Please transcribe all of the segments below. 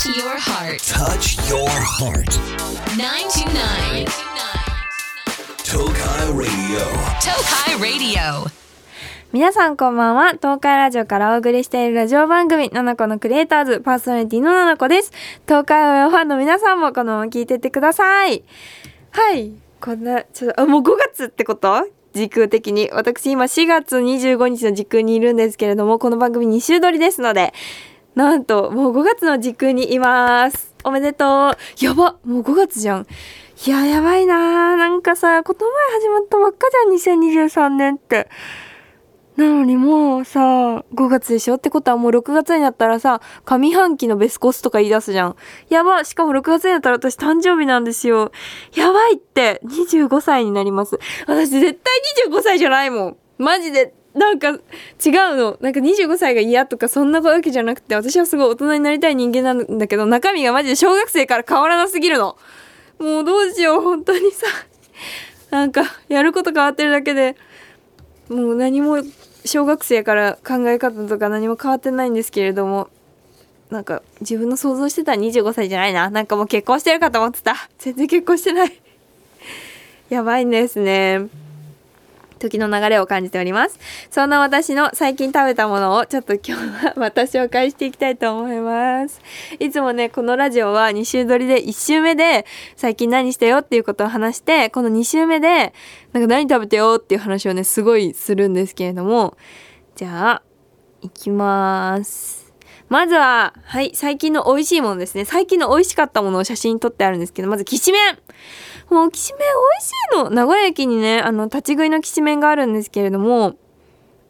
Touch your heart. Touch your heart. 929. Tokai Radio. Tokai Radio. 皆さんこんばんは。東海ラジオからお送りしているラジオ番組、ナナコのクリエイターズ、パーソナリティのナナコです。東海オンファンの皆さんもこのまま聞いてってください。はい。こんな、ちょっと、あ、もう5月ってこと？時空的に。私今4月25日の時空にいるんですけれども、この番組2週撮りですので、なんと、もう5月の時空にいます。おめでとう。やばもう5月じゃん。いや、やばいななんかさ、この前始まったばっかじゃん、2023年って。なのにもうさ、5月でしょ？ってことはもう6月になったらさ、上半期のベスコスとか言い出すじゃん。やばしかも6月になったら私誕生日なんですよ。やばいって、25歳になります。私絶対25歳じゃないもん。マジで、なんか違うの。なんか25歳が嫌とかそんなわけじゃなくて、私はすごい大人になりたい人間なんだけど、中身がマジで小学生から変わらなすぎるの。もうどうしよう、本当にさ。なんか、やること変わってるだけで、もう何も小学生から考え方とか何も変わってないんですけれどもなんか自分の想像してた25歳じゃないななんかもう結婚してるかと思ってた全然結婚してないやばいんですね時の流れを感じております。そんな私の最近食べたものをちょっと今日はまた紹介していきたいと思います。いつもねこのラジオは2週撮りで1週目で最近何したよっていうことを話してこの2週目でなんか何食べてよっていう話をねすごいするんですけれども。じゃあいきます。まずははい最近の美味しいものですね。最近の美味しかったものを写真撮ってあるんですけどまずきしめん。もうきしめん美味しいの。名古屋駅にねあの立ち食いのきしめんがあるんですけれども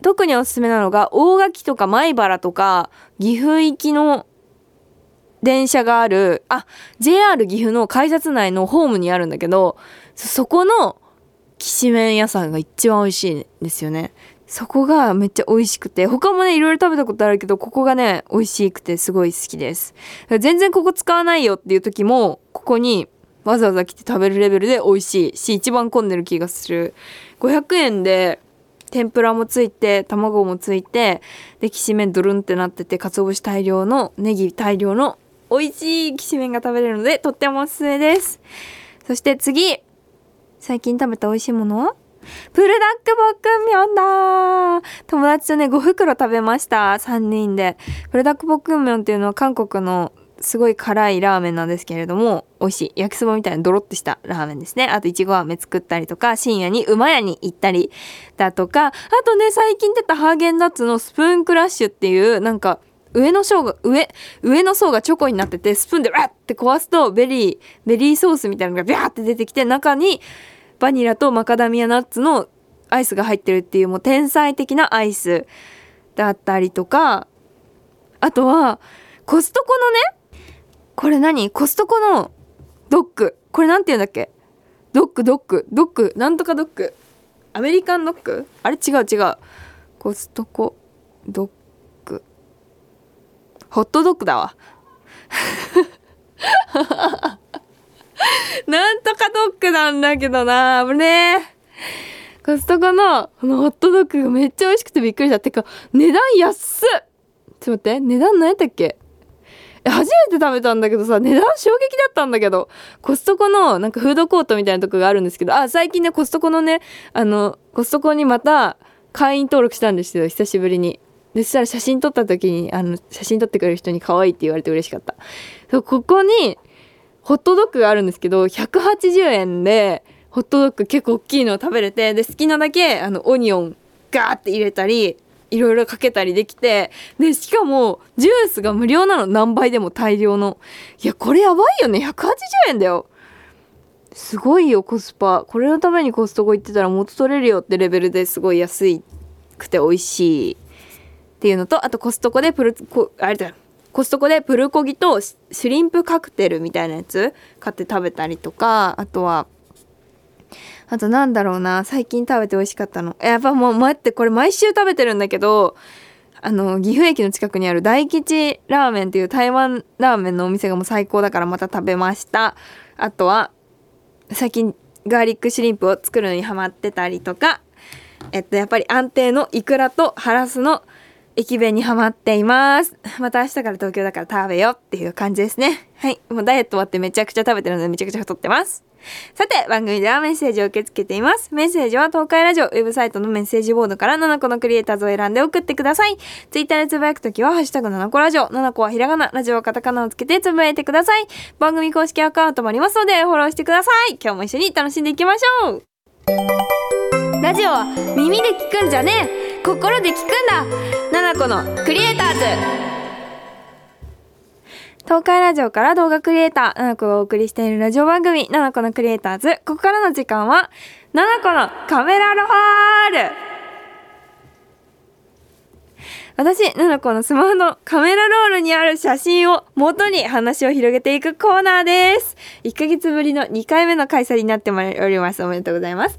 特におすすめなのが大垣とか米原とか岐阜行きの電車があるあ JR 岐阜の改札内のホームにあるんだけどそこのきしめん屋さんが一番美味しいんですよね。そこがめっちゃ美味しくて他もねいろいろ食べたことあるけどここがね美味しくてすごい好きです。全然ここ使わないよっていう時もここにわざわざ来て食べるレベルで美味しいし一番混んでる気がする。500円で天ぷらもついて卵もついてできしめんドルンってなってて鰹節大量のネギ大量の美味しいきしめんが食べれるのでとってもおすすめです。そして次。最近食べた美味しいものは？プルダックボックンミョンだ。友達とね5袋食べました。3人で。プルダックボックンミョンっていうのは韓国のすごい辛いラーメンなんですけれども美味しい焼きそばみたいなドロッとしたラーメンですね。あといちご飴作ったりとか深夜に馬屋に行ったりだとかあとね最近出たハーゲンダッツのスプーンクラッシュっていうなんか上の層が上上の層がチョコになっててスプーンでわって壊すとベリーベリーソースみたいなのがビャーって出てきて中にバニラとマカダミアナッツのアイスが入ってるっていうもう天才的なアイスだったりとかあとはコストコのねこれ何？コストコのドッグこれなんて言うんだっけ？ドッグドッグドッグなんとかドッグアメリカンドッグあれ違う違う。コストコドッグホットドッグだわ。なんとかドッグなんだけどな。危ねえ。コストコのこのホットドッグがめっちゃ美味しくてびっくりした。てか値段安っ。ちょっと待って。値段何やったっけ？初めて食べたんだけどさ値段衝撃だったんだけどコストコのなんかフードコートみたいなとこがあるんですけどあ最近ねコストコのねあのコストコにまた会員登録したんですよ久しぶりに。でそしたら写真撮った時にあの写真撮ってくれる人に可愛いって言われて嬉しかった。そうここにホットドッグがあるんですけど180円でホットドッグ結構大きいのを食べれてで好きなだけあのオニオンガーって入れたりいろいろかけたりできてでしかもジュースが無料なの。何倍でも大量の。いやこれやばいよね。180円だよ。すごいよコスパ。これのためにコストコ行ってたら元取れるよってレベルですごい安いくて美味しい。っていうのとあとコストコでプルコあれだよ。コストコでプルコギとシュリンプカクテルみたいなやつ買って食べたりとかあとはあとなんだろうな最近食べて美味しかったのやっぱもう待ってこれ毎週食べてるんだけどあの岐阜駅の近くにある大吉ラーメンっていう台湾ラーメンのお店がもう最高だからまた食べましたあとは最近ガーリックシュリンプを作るのにハマってたりとかえっとやっぱり安定のイクラとハラスの駅弁にハマっています。また明日から東京だから食べよっていう感じですね。はい。もうダイエット終わってめちゃくちゃ食べてるのでめちゃくちゃ太ってます。さて、番組ではメッセージを受け付けています。メッセージは東海ラジオウェブサイトのメッセージボードから7個のクリエイターズを選んで送ってください。ツイッターでつぶやくときは、ハッシュタグ7個ラジオ、7個はひらがな、ラジオはカタカナをつけてつぶやいてください。番組公式アカウントもありますので、フォローしてください。今日も一緒に楽しんでいきましょう。ラジオは耳で聞くんじゃねえ心で聞くんだ七子のクリエイターズ東海ラジオから動画クリエイター、七子がお送りしているラジオ番組、七子のクリエイターズ。ここからの時間は、七子のカメラロール私、七子のスマホのカメラロールにある写真を元に話を広げていくコーナーです。1ヶ月ぶりの2回目の開催になっております。おめでとうございます。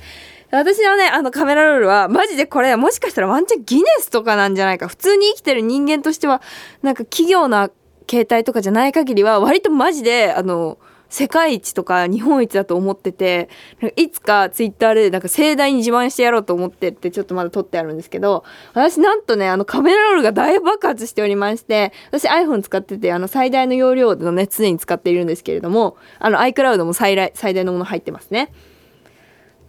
私のね、あのカメラロールは、マジでこれ、もしかしたらワンチャンギネスとかなんじゃないか。普通に生きてる人間としては、なんか企業な携帯とかじゃない限りは、割とマジで、あの、世界一とか日本一だと思ってて、いつかツイッターでなんか盛大に自慢してやろうと思ってってちょっとまだ撮ってあるんですけど、私なんとね、あのカメラロールが大爆発しておりまして、私 iPhone 使ってて、あの最大の容量のね、常に使っているんですけれども、あの iCloud も最大最大のもの入ってますね。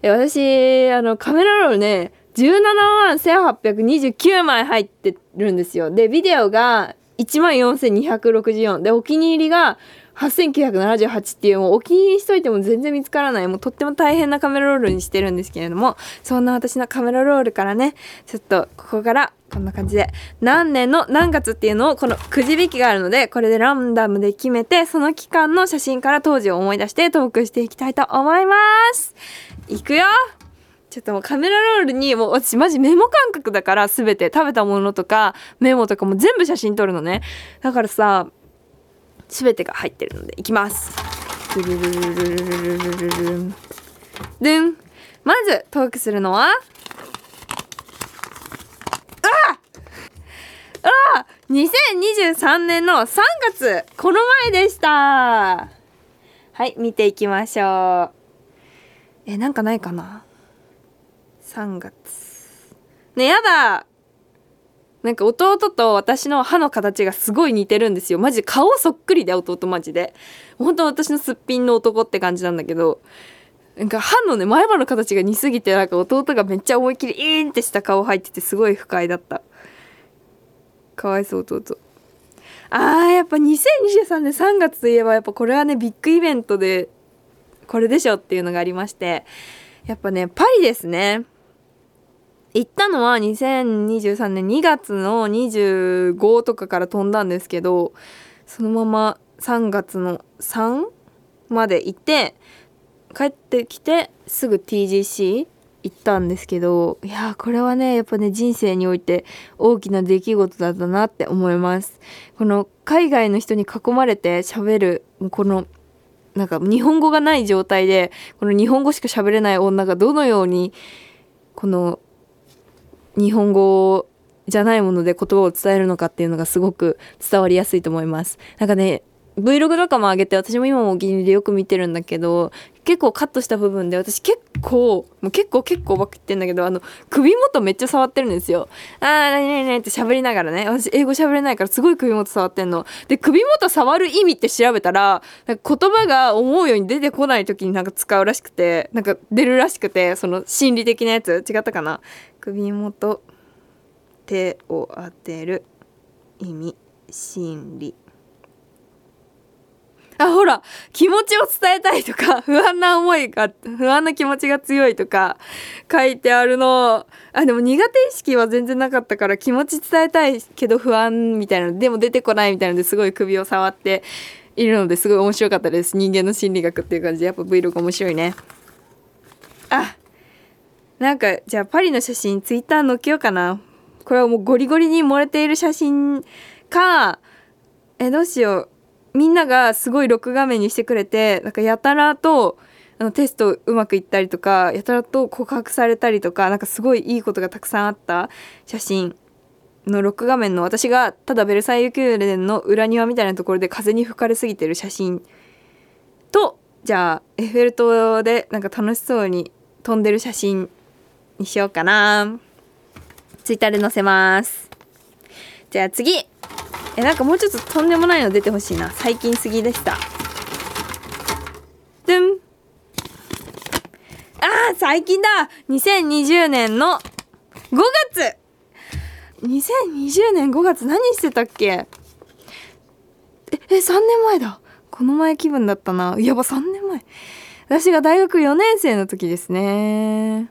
私、あのカメラロールね、17万1829枚入ってるんですよ。で、ビデオが1万4264。で、お気に入りが8978っていうもうお気に入りしといても全然見つからない。もうとっても大変なカメラロールにしてるんですけれども。そんな私のカメラロールからね。ちょっとここからこんな感じで。何年の何月っていうのをこのくじ引きがあるのでこれでランダムで決めてその期間の写真から当時を思い出してトークしていきたいと思います。いくよ。ちょっともうカメラロールにもう私マジメモ感覚だから全て食べたものとかメモとかも全部写真撮るのね。だからさ全てが入ってるのでいきます。でんまずトークするのはああ2023年の3月この前でしたはい見ていきましょうえなんかないかな3月。ねやだ。なんか弟と私の歯の形がすごい似てるんですよ。マジ顔そっくりで弟マジで。本当私のすっぴんの男って感じなんだけど。なんか歯のね前歯の形が似すぎてなんか弟がめっちゃ思いっきりイーンってした顔入っててすごい不快だった。かわいそう弟。あーやっぱ2023年3月といえばやっぱこれはねビッグイベントでこれでしょっていうのがありまして。やっぱねパリですね。行ったのは2023年2月の25とかから飛んだんですけどそのまま3月の3まで行って帰ってきてすぐ TGC 行ったんですけどいやこれはねやっぱね人生において大きな出来事だったなって思います。この海外の人に囲まれて喋るこのなんか日本語がない状態でこの日本語しか喋れない女がどのようにこの日本語じゃないもので言葉を伝えるのかっていうのがすごく伝わりやすいと思います。なんかね Vlog とかも上げて私も今もお気に入りでよく見てるんだけど結構カットした部分で私結構もう結構結構ばっか言ってんだけどあの首元めっちゃ触ってるんですよ。あーなになになにって喋りながらね私英語喋れないからすごい首元触ってんの。で首元触る意味って調べたらなんか言葉が思うように出てこない時になんか使うらしくてなんか出るらしくてその心理的なやつ違ったかな？首元手を当てる意味心理。あほら気持ちを伝えたいとか 不安な思いが不安な気持ちが強いとか書いてあるの。あでも苦手意識は全然なかったから気持ち伝えたいけど不安みたいなのでも出てこないみたいなのですごい首を触っているのですごい面白かったです。人間の心理学っていう感じでやっぱ Vlog 面白いね。あなんかじゃあパリの写真ツイッター載っけようかな。これはもうゴリゴリに漏れている写真かえどうしよう。みんながすごい録画面にしてくれてなんかやたらとあのテストうまくいったりとかやたらと告白されたりとかなんかすごいいいことがたくさんあった写真。の録画面の私がただベルサイユ宮殿の裏庭みたいなところで風に吹かれすぎてる写真。とじゃあエッフェル塔でなんか楽しそうに飛んでる写真。にしようかな。ツイッターで載せます。じゃあ次。えなんかもうちょっととんでもないの出てほしいな。最近すぎでした。でんあー最近だ。2020年の5月2020年5月何してたっけ？ええ3年前だ。この前気分だったな。やば3年前。私が大学4年生の時ですね。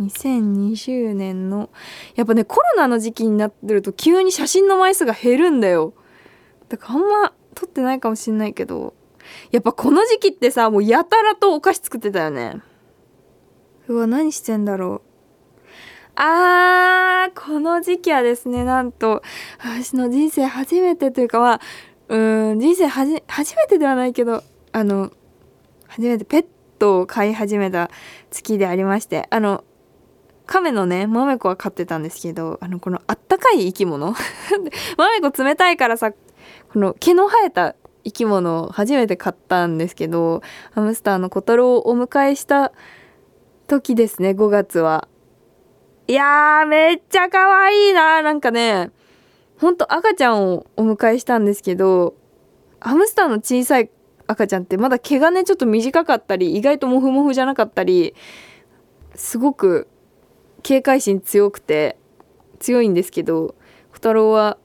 2020年のやっぱねコロナの時期になってると急に写真の枚数が減るんだよ。だからあんま撮ってないかもしんないけどやっぱこの時期ってさもうやたらとお菓子作ってたよね。うわ何してんだろう。あーこの時期はですねなんと私の人生初めてというかはうーん人生はじ初めてではないけどあの初めてペットを飼い始めた月でありましてあの亀のねマメコは飼ってたんですけどあのこのあったかい生き物。マメコ冷たいからさこの毛の生えた生き物を初めて買ったんですけどハムスターの小太郎をお迎えした時ですね5月は。いやーめっちゃ可愛いな。なんかねほんと赤ちゃんをお迎えしたんですけどハムスターの小さい赤ちゃんってまだ毛がねちょっと短かったり意外とモフモフじゃなかったりすごく警戒心強くて強いんですけど小太郎は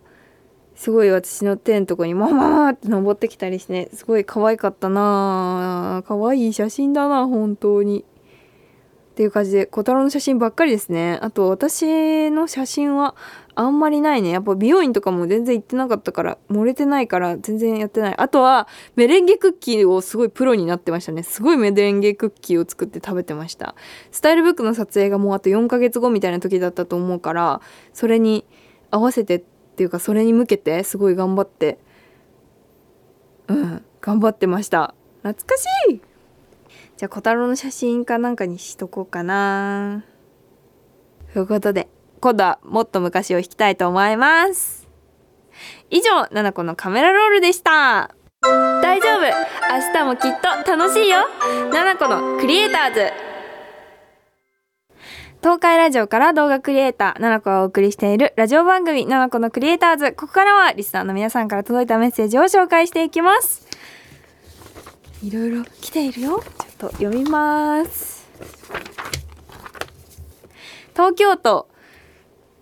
すごい私の手のとこにマママって登ってきたりしてねすごい可愛かったな可愛い写真だな本当に。っていう感じで小太郎の写真ばっかりですね。あと私の写真はあんまりないね。やっぱ美容院とかも全然行ってなかったから漏れてないから全然やってない。あとはメレンゲクッキーをすごいプロになってましたね。すごいメレンゲクッキーを作って食べてました。スタイルブックの撮影がもうあと4ヶ月後みたいな時だったと思うからそれに合わせてっていうかそれに向けてすごい頑張ってうん頑張ってました。懐かしい！じゃあ小太郎の写真かなんかにしとこうかな。ということで。今度はもっと昔を弾きたいと思います以上ななこのカメラロールでした大丈夫明日もきっと楽しいよななこのクリエイターズ東海ラジオから動画クリエイター、ななこがお送りしているラジオ番組、ななこのクリエイターズ。ここからはリスナーの皆さんから届いたメッセージを紹介していきます。いろいろ来ているよ。ちょっと読みます。東京都、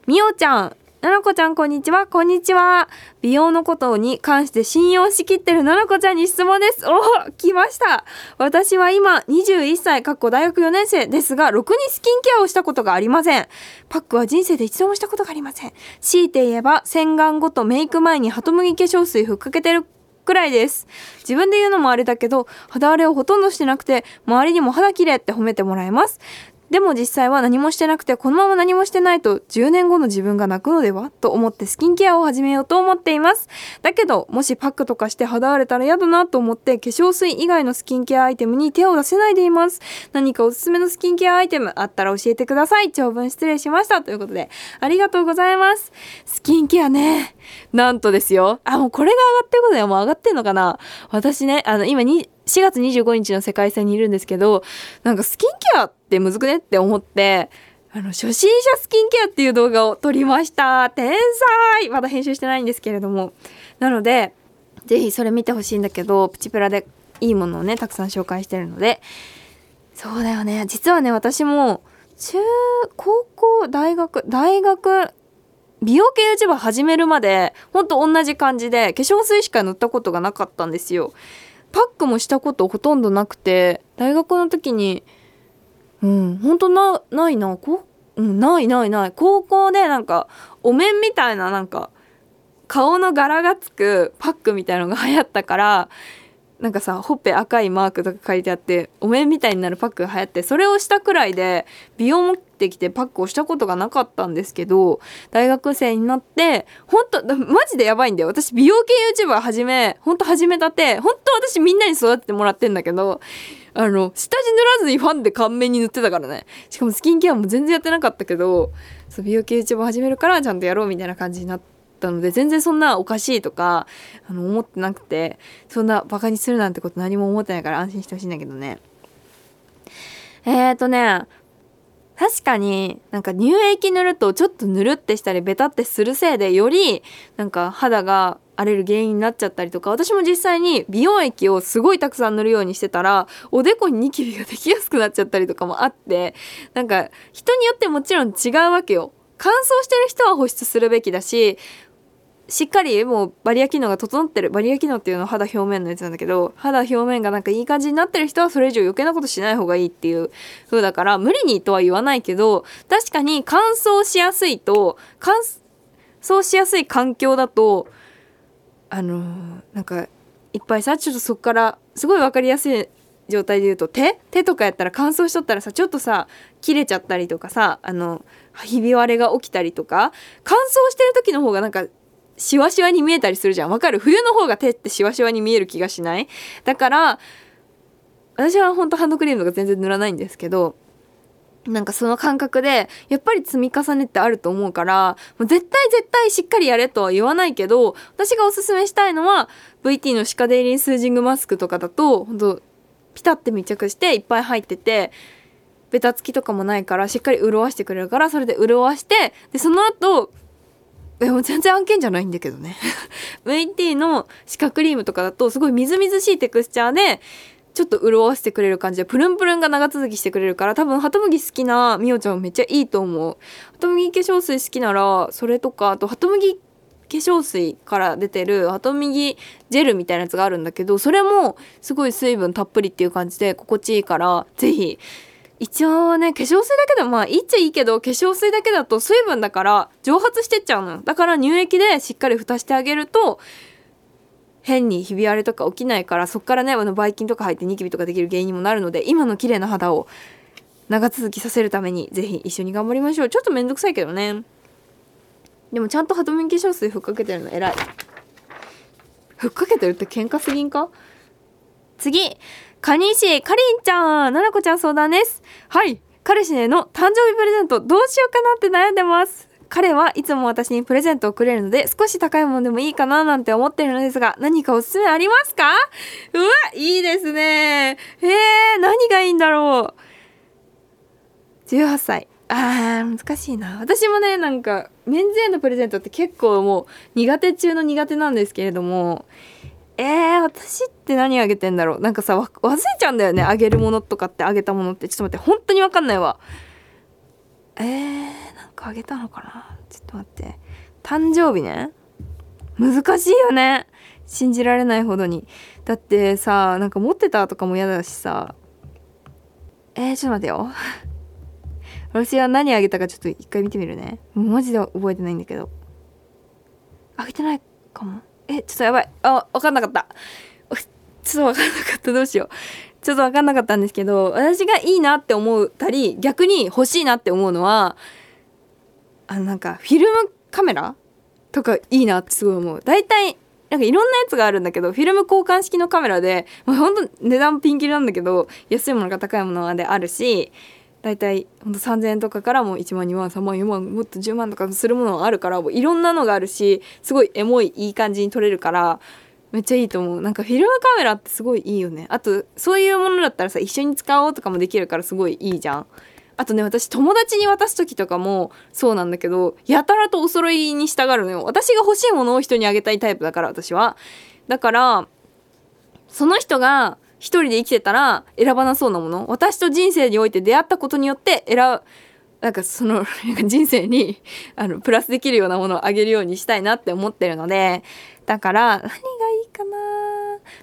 みおちゃん。ななこちゃんこんにちは。こんにちは。美容のことに関して信用しきってるななこちゃんに質問です。おお来ました。私は今21歳、かっこ大学4年生ですが、ろくにスキンケアをしたことがありません。パックは人生で一度もしたことがありません。強いて言えば、洗顔後とメイク前にハトムギ化粧水ふっかけてるくらいです。自分で言うのもあれだけど、肌荒れをほとんどしてなくて、周りにも肌綺麗って褒めてもらえます。でも実際は何もしてなくて、このまま何もしてないと10年後の自分が泣くのではと思ってスキンケアを始めようと思っています。だけど、もしパックとかして肌荒れたら嫌だなと思って、化粧水以外のスキンケアアイテムに手を出せないでいます。何かおすすめのスキンケアアイテムあったら教えてください。長文失礼しました。ということで、ありがとうございます。スキンケアね。なんとですよ。あ、もうこれが上がってることはもう上がってんのかな私ね、あの、今に、4月25日の世界戦にいるんですけど、なんかスキンケアってむずくねって思って、あの、初心者スキンケアっていう動画を撮りました。天才まだ編集してないんですけれども。なので、ぜひそれ見てほしいんだけど、プチプラでいいものをね、たくさん紹介してるので、そうだよね。実はね、私も、中、高校、大学、大学、美容系 YouTuber 始めるまで、ほんと同じ感じで、化粧水しか塗ったことがなかったんですよ。パックもしたことほとんどなくて、大学の時に、うん、ほんとな、ないな、こう、うん、ないないない。高校でなんか、お面みたいななんか、顔の柄がつくパックみたいのが流行ったから、なんかさほっぺ赤いマークとか書いてあってお面みたいになるパックが流行ってそれをしたくらいで美容持ってきてパックをしたことがなかったんですけど大学生になって本当だマジでやばいんだよ私美容系 YouTuber 始め本当始めたて本当私みんなに育ててもらってんだけどあの下地塗らずにファンで顔面に塗ってたからねしかもスキンケアも全然やってなかったけどそう美容系 YouTuber 始めるからちゃんとやろうみたいな感じになって。ったので全然そんなおかしいとかあの思ってなくてそんなバカにするなんてこと何も思ってないから安心してほしいんだけどね。えーとね確かになんか乳液塗るとちょっとぬるってしたりベタってするせいでよりなんか肌が荒れる原因になっちゃったりとか私も実際に美容液をすごいたくさん塗るようにしてたらおでこにニキビができやすくなっちゃったりとかもあってなんか人によってもちろん違うわけよ。乾燥してる人は保湿するべきだししっかりもうバリア機能が整ってる。バリア機能っていうのは肌表面のやつなんだけど肌表面がなんかいい感じになってる人はそれ以上余計なことしない方がいいっていう風だから無理にとは言わないけど確かに乾燥しやすいと乾燥しやすい環境だとあのーなんかいっぱいさちょっとそっからすごい分かりやすい状態で言うと手？手とかやったら乾燥しとったらさちょっとさ切れちゃったりとかさあのひび割れが起きたりとか乾燥してる時の方がなんかシワシワに見えたりするじゃん。わかる？冬の方が手ってシワシワに見える気がしない？だから私は本当ハンドクリームとか全然塗らないんですけどなんかその感覚でやっぱり積み重ねってあると思うからもう絶対絶対しっかりやれとは言わないけど私がおすすめしたいのは VT の歯科デイリースージングマスクとかだと本当ピタッて密着していっぱい入っててベタつきとかもないからしっかり潤わしてくれるからそれで潤わしてでその後でも全然案件じゃないんだけどね。VT の歯科クリームとかだとすごいみずみずしいテクスチャーでちょっと潤わせてくれる感じでプルンプルンが長続きしてくれるから多分ハトムギ好きなみおちゃんめっちゃいいと思う。ハトムギ化粧水好きならそれとかあとハトムギ化粧水から出てるハトムギジェルみたいなやつがあるんだけどそれもすごい水分たっぷりっていう感じで心地いいからぜひ一応ね化粧水だけでもまあいいっちゃいいけど化粧水だけだと水分だから蒸発してっちゃうの。だから乳液でしっかり蓋してあげると変にひび割れとか起きないからそっからねあのばい菌とか入ってニキビとかできる原因にもなるので今の綺麗な肌を長続きさせるためにぜひ一緒に頑張りましょう。ちょっとめんどくさいけどね。でもちゃんとハトメン化粧水ふっかけてるの偉い。ふっかけてるって喧嘩すぎんか？次。カニシかりんちゃんななこちゃん相談です。はい。彼氏への誕生日プレゼントどうしようかなって悩んでます。彼はいつも私にプレゼントをくれるので少し高いものでもいいかななんて思ってるのですが何かおすすめありますか？うわいいですね。えー、何がいいんだろう。18歳。あー難しいな。私もねなんかメンズへのプレゼントって結構もう苦手中の苦手なんですけれどもえー、私って何あげてんだろう？なんかさ忘れちゃうんだよね。あげるものとかってあげたものってちょっと待って本当にわかんないわ。えー、なんかあげたのかな？ちょっと待って。誕生日ね？難しいよね。信じられないほどに。だってさなんか持ってたとかも嫌だしさ。えー、ちょっと待ってよ。私は何あげたかちょっと一回見てみるね。マジで覚えてないんだけど。あげてないかも。えちょっとやばい。あ分かんなかった。ちょっと分かんなかった。どうしよう。ちょっと分かんなかったんですけど私がいいなって思ったり逆に欲しいなって思うのはあのなんかフィルムカメラとかいいなってすごい思う。大体なんかいろんなやつがあるんだけどフィルム交換式のカメラで、ま、ほんと値段ピンキリなんだけど安いものか高いものまであるし大体ほんと3,000円とかからも1万2万3万4万もっと10万とかするものがあるからもういろんなのがあるしすごいエモいいい感じに撮れるからめっちゃいいと思う。なんかフィルムカメラってすごいいいよね。あとそういうものだったらさ一緒に使おうとかもできるからすごいいいじゃん。あとね私友達に渡す時とかもそうなんだけどやたらとお揃いにしたがるのよ。私が欲しいものを人にあげたいタイプだから私は。だからその人が一人で生きてたら選ばなそうなもの。私と人生において出会ったことによって選ぶなんかその 人生にあのプラスできるようなものをあげるようにしたいなって思ってるのでだから何がいいかな。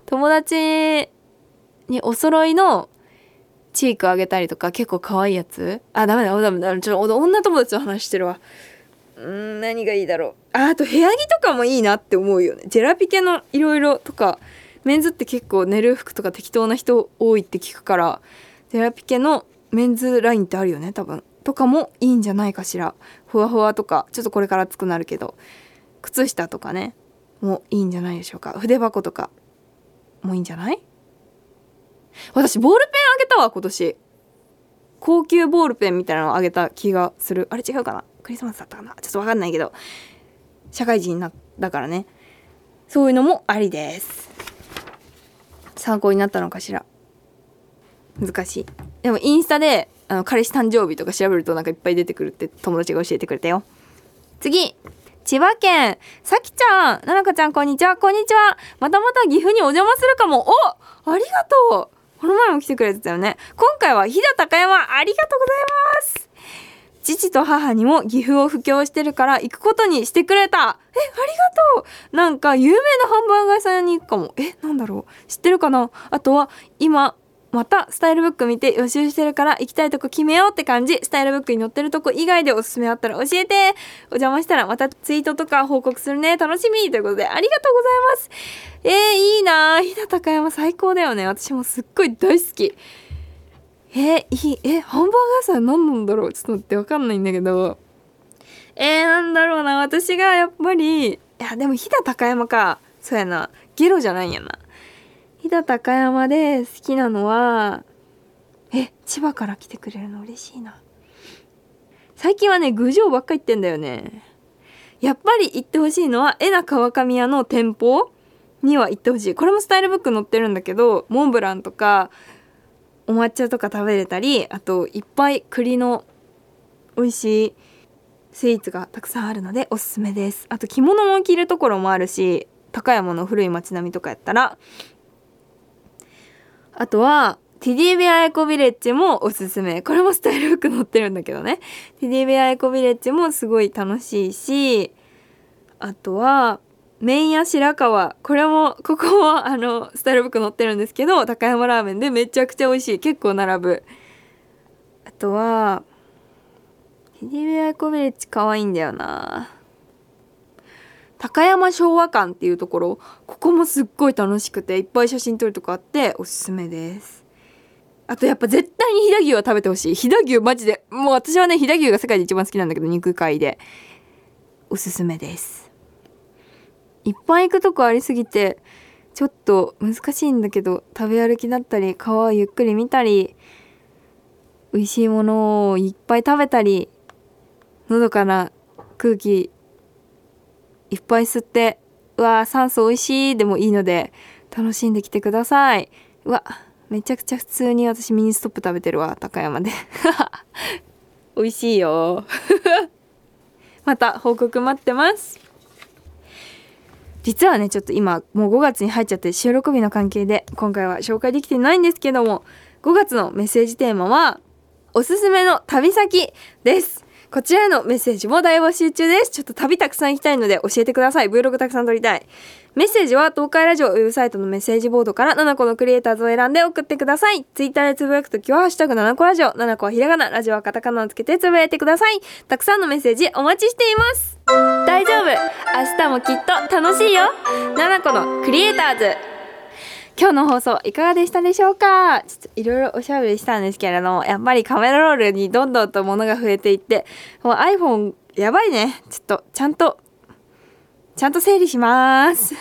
友達にお揃いのチークあげたりとか結構可愛いやつ。あダメだダメだちょっと女友達の話してるわ。うん何がいいだろう。ああと部屋着とかもいいなって思うよね。ジェラピケのいろいろとかメンズって結構寝る服とか適当な人多いって聞くからジェラピケのメンズラインってあるよね多分。とかもいいんじゃないかしら。ふわふわとかちょっとこれから熱くなるけど。靴下とかねもいいんじゃないでしょうか。筆箱とかもいいんじゃない？私ボールペンあげたわ今年。高級ボールペンみたいなのをあげた気がする。あれ違うかな？クリスマスだったかな？ちょっとわかんないけど。社会人だからね。そういうのもありです。参考になったのかしら？難しい。でもインスタであの彼氏誕生日とか調べるとなんかいっぱい出てくるって友達が教えてくれたよ。次。千葉県。さきちゃん。ななこちゃんこんにちは。こんにちは。またまた岐阜にお邪魔するかも。おありがとう。この前も来てくれてたよね。今回は飛騨高山ありがとうございます。父と母にも岐阜を布教してるから行くことにしてくれた。えありがとう。なんか有名なハンバーガー屋さんに行くかも。えなんだろう。知ってるかな。あとは今またスタイルブック見て予習してるから行きたいとこ決めようって感じ。スタイルブックに載ってるとこ以外でおすすめあったら教えて。お邪魔したらまたツイートとか報告するね。楽しみ。ということでありがとうございます。えー、いいな飛騨高山最高だよね。私もすっごい大好き。えー、いいえハンバーガー屋さん何なんだろう？ちょっと待ってわかんないんだけど。えー、なんだろうな。私がやっぱりいやでも飛騨高山か。そうやな。ゲロじゃないんやな。飛騨高山で好きなのはえ千葉から来てくれるの嬉しいな。最近はね郡上ばっか行ってんだよね。やっぱり行ってほしいのはえな川上屋の店舗には行ってほしい。これもスタイルブック載ってるんだけどモンブランとかお抹茶とか食べれたりあといっぱい栗の美味しいスイーツがたくさんあるのでおすすめです。あと着物も着るところもあるし高山の古い街並みとかやったら。あとはティディベアエコビレッジもおすすめ。これもスタイルブック載ってるんだけどね。ティディベアエコビレッジもすごい楽しいしあとは麺屋白川。これもここもあのスタイルブック載ってるんですけど高山ラーメンでめちゃくちゃ美味しい。結構並ぶ。あとはティディベアコビレッジ可愛いんだよな。高山昭和館っていうところ。ここもすっごい楽しくていっぱい写真撮るとこあっておすすめです。あとやっぱ絶対に飛騨牛は食べてほしい。飛騨牛マジで。もう私はね飛騨牛が世界で一番好きなんだけど肉界で。おすすめです。いっぱい行くとこありすぎてちょっと難しいんだけど食べ歩きだったり川をゆっくり見たり美味しいものをいっぱい食べたりのどかな空気いっぱい吸ってうわ酸素美味しいでもいいので楽しんできてください。うわめちゃくちゃ普通に私ミニストップ食べてるわ高山で。美味しいよ。また報告待ってます。実はねちょっと今もう5月に入っちゃって収録日の関係で今回は紹介できてないんですけども5月のメッセージテーマはおすすめの旅先です。こちらへのメッセージも大募集中ですちょっと旅たくさん行きたいので教えてください Vlog たくさん撮りたいメッセージは東海ラジオウェブサイトのメッセージボードから7個のクリエイターズを選んで送ってください。ツイッターでつぶやくときは、ハッシュタグ7個ラジオ、7個はひらがな、ラジオはカタカナをつけてつぶやいてください。たくさんのメッセージお待ちしています。大丈夫明日もきっと楽しいよ !7 個のクリエイターズ今日の放送いかがでしたでしょうか？ちょっといろいろおしゃべりしたんですけれども、やっぱりカメラロールにどんどんと物が増えていって、もう iPhone やばいね。ちょっとちゃんと、ちゃんと整理します。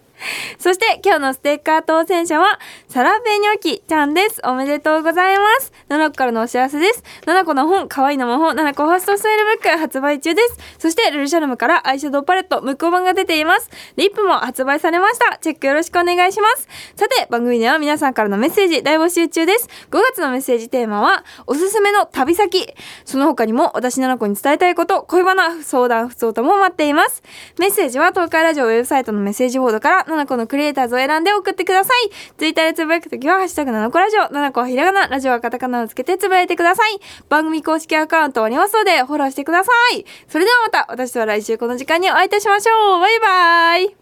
そして今日のステッカー当選者は、サラペニョキちゃんです。おめでとうございます。7個からのお知らせです。7個の本、可愛いの魔法、7個ファーストスタイルブック発売中です。そして、ルルシャルムからアイシャドウパレット、無効版が出ています。リップも発売されました。チェックよろしくお願いします。さて、番組では皆さんからのメッセージ大募集中です。5月のメッセージテーマは、おすすめの旅先。その他にも、私7個に伝えたいこと、恋バナ、相談、不相談も待っています。メッセージは、東海ラジオウェブサイトのメッセージボードから、7個のクリエイターズを選んで送ってください。ツイッターでつぶやくときは、ハッシュタグなのこラジオ、7個はひらがな、ラジオはカタカナをつけてつぶやいてください。番組公式アカウントありますので、フォローしてください。それではまた、私とは来週この時間にお会いいたしましょう。バイバイ。